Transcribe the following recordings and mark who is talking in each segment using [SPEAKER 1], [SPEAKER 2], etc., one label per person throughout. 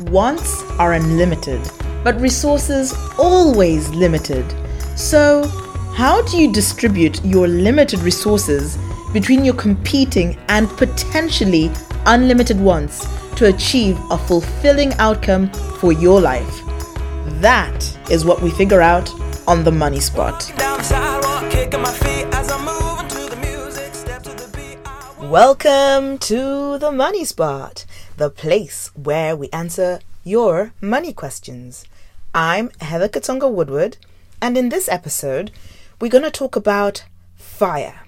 [SPEAKER 1] Wants are unlimited, but resources always limited. So, how do you distribute your limited resources between your competing and potentially unlimited wants to achieve a fulfilling outcome for your life? That is what we figure out on the Money Spot. Welcome to the Money Spot, the place where we answer your money questions. I'm Heather Katsonga Woodward, and in this episode, we're going to talk about FIRE,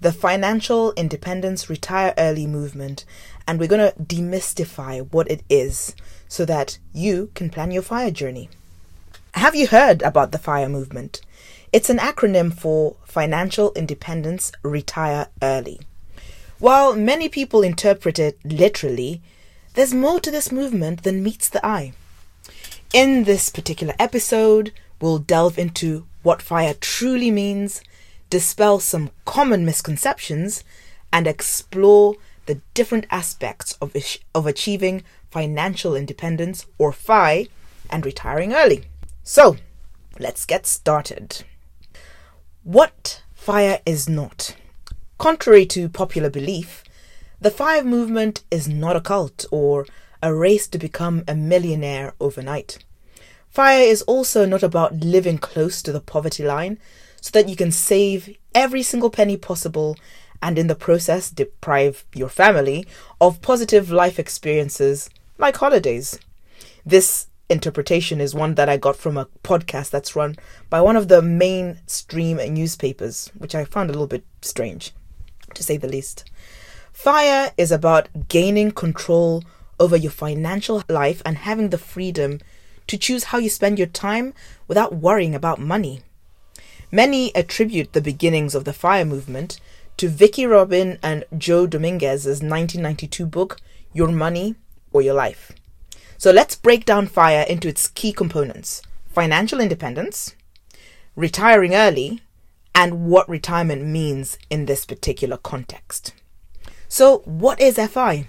[SPEAKER 1] the Financial Independence Retire Early movement, and we're going to demystify what it is so that you can plan your FIRE journey. Have you heard about the FIRE movement? It's an acronym for Financial Independence Retire Early. While many people interpret it literally, there's more to this movement than meets the eye. In this particular episode, we'll delve into what FIRE truly means, dispel some common misconceptions, and explore the different aspects of, of achieving financial independence, or FI, and retiring early. So, let's get started. What FIRE is not. Contrary to popular belief, the FIRE movement is not a cult or a race to become a millionaire overnight. FIRE is also not about living close to the poverty line so that you can save every single penny possible and in the process deprive your family of positive life experiences like holidays. This interpretation is one that I got from a podcast that's run by one of the mainstream newspapers, which I found a little bit strange, to say the least. FIRE is about gaining control over your financial life and having the freedom to choose how you spend your time without worrying about money. Many attribute the beginnings of the FIRE movement to Vicki Robin and Joe Dominguez's 1992 book, Your Money or Your Life. So let's break down FIRE into its key components financial independence, retiring early, and what retirement means in this particular context. So, what is FI?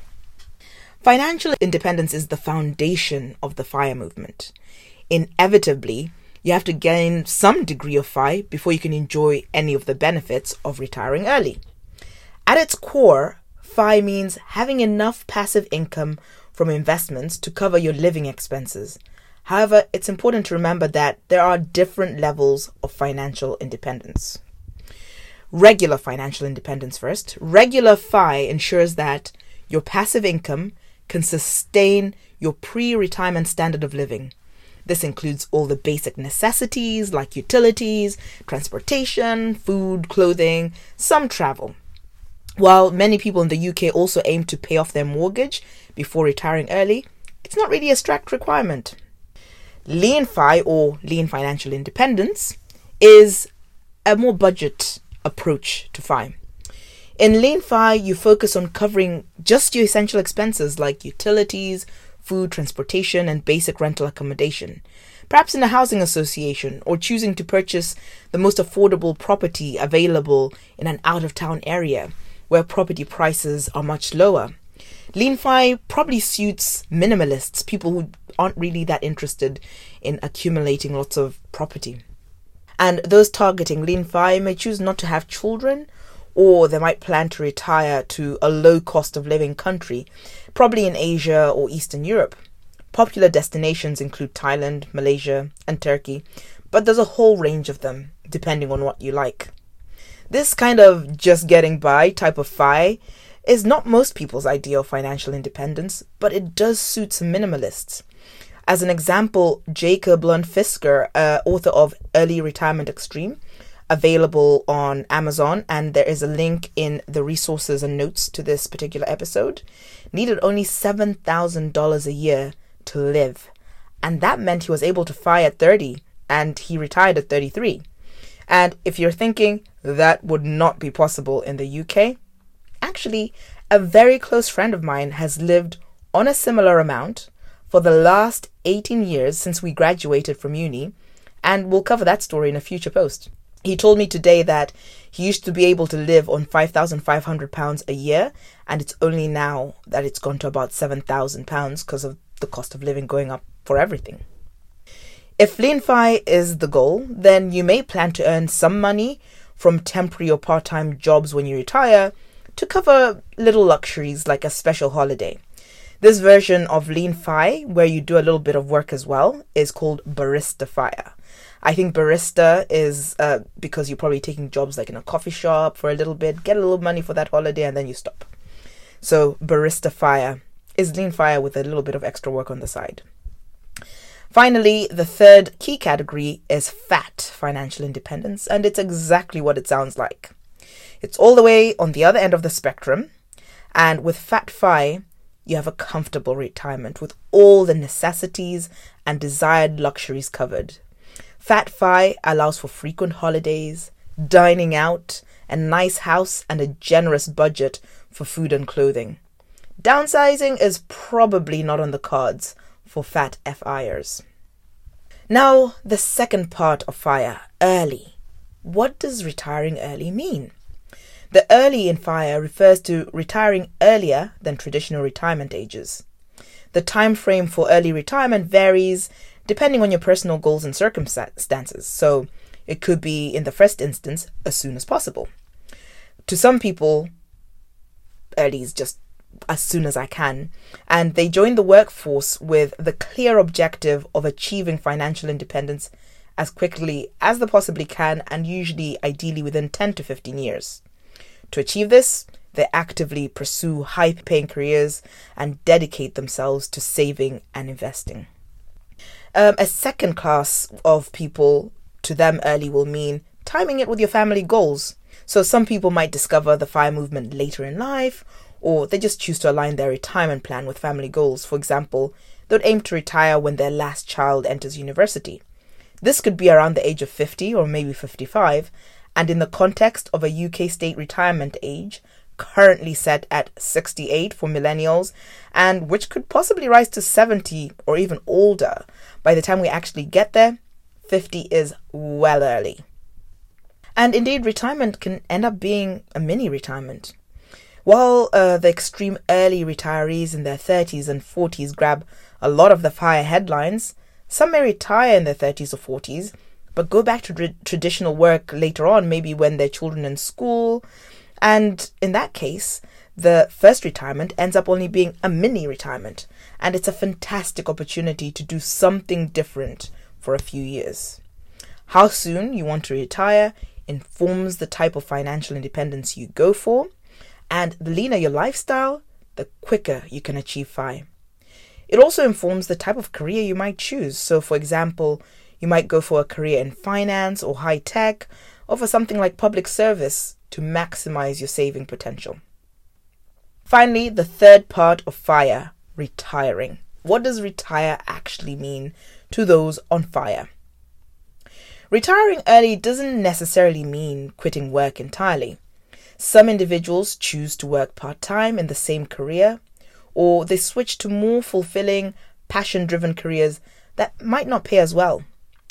[SPEAKER 1] Financial independence is the foundation of the FIRE movement. Inevitably, you have to gain some degree of FI before you can enjoy any of the benefits of retiring early. At its core, FI means having enough passive income from investments to cover your living expenses. However, it's important to remember that there are different levels of financial independence. Regular financial independence first. Regular FI ensures that your passive income can sustain your pre retirement standard of living. This includes all the basic necessities like utilities, transportation, food, clothing, some travel. While many people in the UK also aim to pay off their mortgage before retiring early, it's not really a strict requirement. Lean Fi or Lean Financial Independence is a more budget approach to FI. In Lean Fi, you focus on covering just your essential expenses like utilities, food, transportation, and basic rental accommodation. Perhaps in a housing association or choosing to purchase the most affordable property available in an out of town area where property prices are much lower. Lean Fi probably suits minimalists, people who aren't really that interested in accumulating lots of property. And those targeting LeanFi may choose not to have children, or they might plan to retire to a low cost of living country, probably in Asia or Eastern Europe. Popular destinations include Thailand, Malaysia, and Turkey, but there's a whole range of them, depending on what you like. This kind of just getting by type of FI is not most people's idea of financial independence, but it does suit some minimalists. As an example, Jacob Lund Fisker, uh, author of Early Retirement Extreme, available on Amazon, and there is a link in the resources and notes to this particular episode, needed only $7,000 a year to live. And that meant he was able to fire at 30 and he retired at 33. And if you're thinking that would not be possible in the UK, actually, a very close friend of mine has lived on a similar amount for the last 18 years since we graduated from uni, and we'll cover that story in a future post. He told me today that he used to be able to live on £5,500 a year, and it's only now that it's gone to about £7,000 because of the cost of living going up for everything. If lean fi is the goal, then you may plan to earn some money from temporary or part time jobs when you retire to cover little luxuries like a special holiday. This version of lean fi, where you do a little bit of work as well, is called barista fire. I think barista is uh, because you're probably taking jobs like in a coffee shop for a little bit, get a little money for that holiday, and then you stop. So, barista fire is lean fire with a little bit of extra work on the side. Finally, the third key category is fat financial independence, and it's exactly what it sounds like. It's all the way on the other end of the spectrum, and with Fat Fi, you have a comfortable retirement with all the necessities and desired luxuries covered. Fat Fi allows for frequent holidays, dining out, a nice house, and a generous budget for food and clothing. Downsizing is probably not on the cards for fat FIers. Now, the second part of FIRE early. What does retiring early mean? The early in FIRE refers to retiring earlier than traditional retirement ages. The time frame for early retirement varies depending on your personal goals and circumstances, so it could be, in the first instance, as soon as possible. To some people, early is just as soon as I can, and they join the workforce with the clear objective of achieving financial independence as quickly as they possibly can, and usually, ideally, within 10 to 15 years. To achieve this, they actively pursue high paying careers and dedicate themselves to saving and investing. Um, a second class of people, to them, early will mean timing it with your family goals. So, some people might discover the fire movement later in life, or they just choose to align their retirement plan with family goals. For example, they would aim to retire when their last child enters university. This could be around the age of 50 or maybe 55, and in the context of a UK state retirement age currently set at 68 for millennials, and which could possibly rise to 70 or even older. By the time we actually get there, 50 is well early. And indeed, retirement can end up being a mini retirement. While uh, the extreme early retirees in their 30s and 40s grab a lot of the fire headlines, some may retire in their 30s or 40s, but go back to tra- traditional work later on, maybe when their children in school. And in that case, the first retirement ends up only being a mini retirement, and it's a fantastic opportunity to do something different for a few years. How soon you want to retire informs the type of financial independence you go for and the leaner your lifestyle, the quicker you can achieve FI. It also informs the type of career you might choose. So, for example, you might go for a career in finance or high tech, or for something like public service to maximize your saving potential. Finally, the third part of FIRE retiring. What does retire actually mean to those on fire? Retiring early doesn't necessarily mean quitting work entirely. Some individuals choose to work part time in the same career, or they switch to more fulfilling, passion driven careers that might not pay as well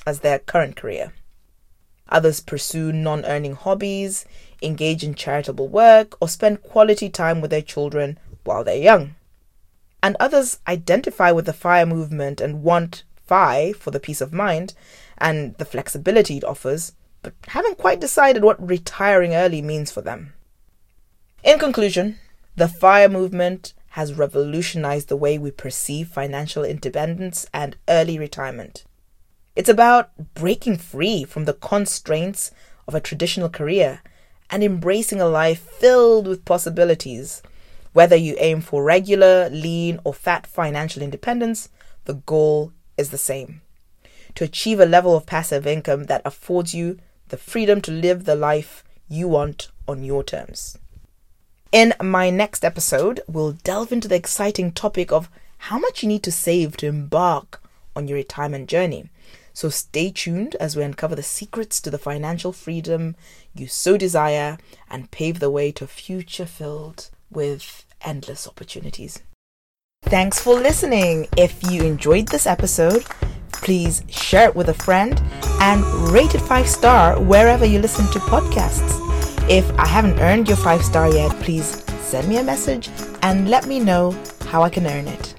[SPEAKER 1] as their current career. Others pursue non earning hobbies, engage in charitable work, or spend quality time with their children while they're young. And others identify with the fire movement and want FI for the peace of mind and the flexibility it offers, but haven't quite decided what retiring early means for them. In conclusion, the FIRE movement has revolutionized the way we perceive financial independence and early retirement. It's about breaking free from the constraints of a traditional career and embracing a life filled with possibilities. Whether you aim for regular, lean, or fat financial independence, the goal is the same to achieve a level of passive income that affords you the freedom to live the life you want on your terms. In my next episode, we'll delve into the exciting topic of how much you need to save to embark on your retirement journey. So stay tuned as we uncover the secrets to the financial freedom you so desire and pave the way to a future filled with endless opportunities. Thanks for listening. If you enjoyed this episode, please share it with a friend and rate it 5 star wherever you listen to podcasts. If I haven't earned your five star yet, please send me a message and let me know how I can earn it.